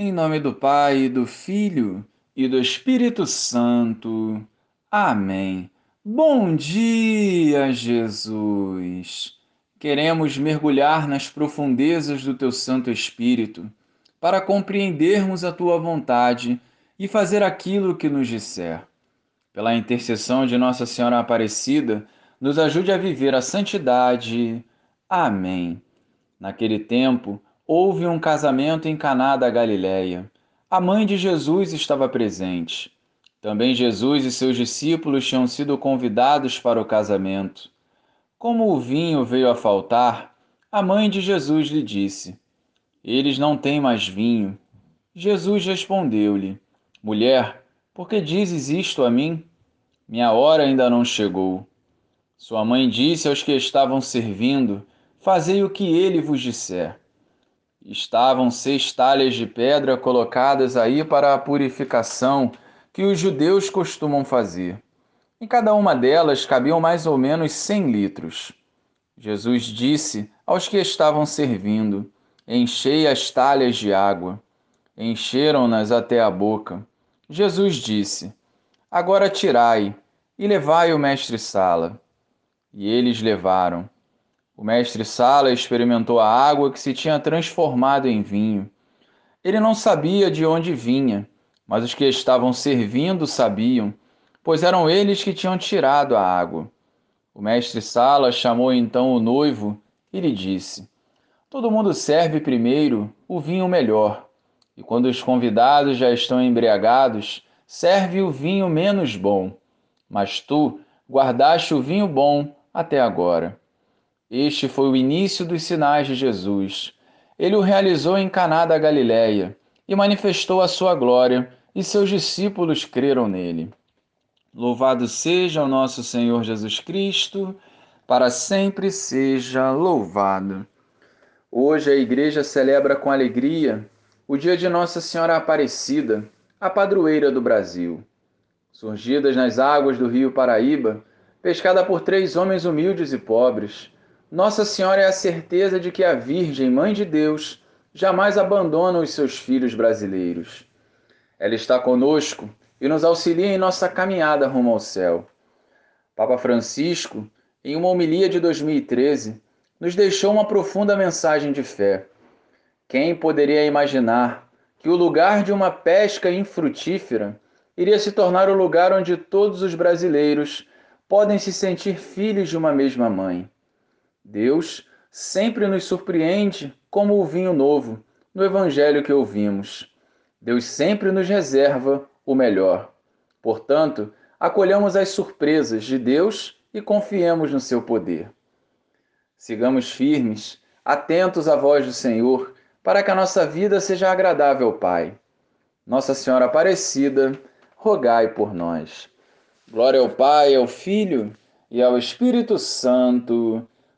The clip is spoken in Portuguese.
Em nome do Pai, do Filho e do Espírito Santo. Amém. Bom dia, Jesus! Queremos mergulhar nas profundezas do Teu Santo Espírito para compreendermos a Tua vontade e fazer aquilo que nos disser. Pela intercessão de Nossa Senhora Aparecida, nos ajude a viver a santidade. Amém. Naquele tempo, houve um casamento em Caná da Galiléia. A mãe de Jesus estava presente. Também Jesus e seus discípulos tinham sido convidados para o casamento. Como o vinho veio a faltar, a mãe de Jesus lhe disse: Eles não têm mais vinho. Jesus respondeu-lhe: Mulher, por que dizes isto a mim? Minha hora ainda não chegou. Sua mãe disse aos que estavam servindo: Fazei o que ele vos disser. Estavam seis talhas de pedra colocadas aí para a purificação que os judeus costumam fazer. Em cada uma delas cabiam mais ou menos cem litros. Jesus disse aos que estavam servindo: Enchei as talhas de água. Encheram-nas até a boca. Jesus disse: Agora tirai e levai o mestre-sala. E eles levaram. O mestre Sala experimentou a água que se tinha transformado em vinho. Ele não sabia de onde vinha, mas os que estavam servindo sabiam, pois eram eles que tinham tirado a água. O mestre Sala chamou então o noivo e lhe disse: Todo mundo serve primeiro o vinho melhor, e quando os convidados já estão embriagados, serve o vinho menos bom. Mas tu guardaste o vinho bom até agora. Este foi o início dos sinais de Jesus. Ele o realizou em Caná da Galiléia e manifestou a sua glória, e seus discípulos creram nele. Louvado seja o nosso Senhor Jesus Cristo, para sempre seja louvado. Hoje a igreja celebra com alegria o dia de Nossa Senhora Aparecida, a padroeira do Brasil. Surgidas nas águas do rio Paraíba, pescada por três homens humildes e pobres, nossa Senhora é a certeza de que a Virgem, Mãe de Deus, jamais abandona os seus filhos brasileiros. Ela está conosco e nos auxilia em nossa caminhada rumo ao céu. Papa Francisco, em uma homilia de 2013, nos deixou uma profunda mensagem de fé. Quem poderia imaginar que o lugar de uma pesca infrutífera iria se tornar o lugar onde todos os brasileiros podem se sentir filhos de uma mesma mãe? Deus sempre nos surpreende como o vinho novo no evangelho que ouvimos. Deus sempre nos reserva o melhor. Portanto, acolhamos as surpresas de Deus e confiemos no seu poder. Sigamos firmes, atentos à voz do Senhor, para que a nossa vida seja agradável ao Pai. Nossa Senhora Aparecida, rogai por nós. Glória ao Pai, ao Filho e ao Espírito Santo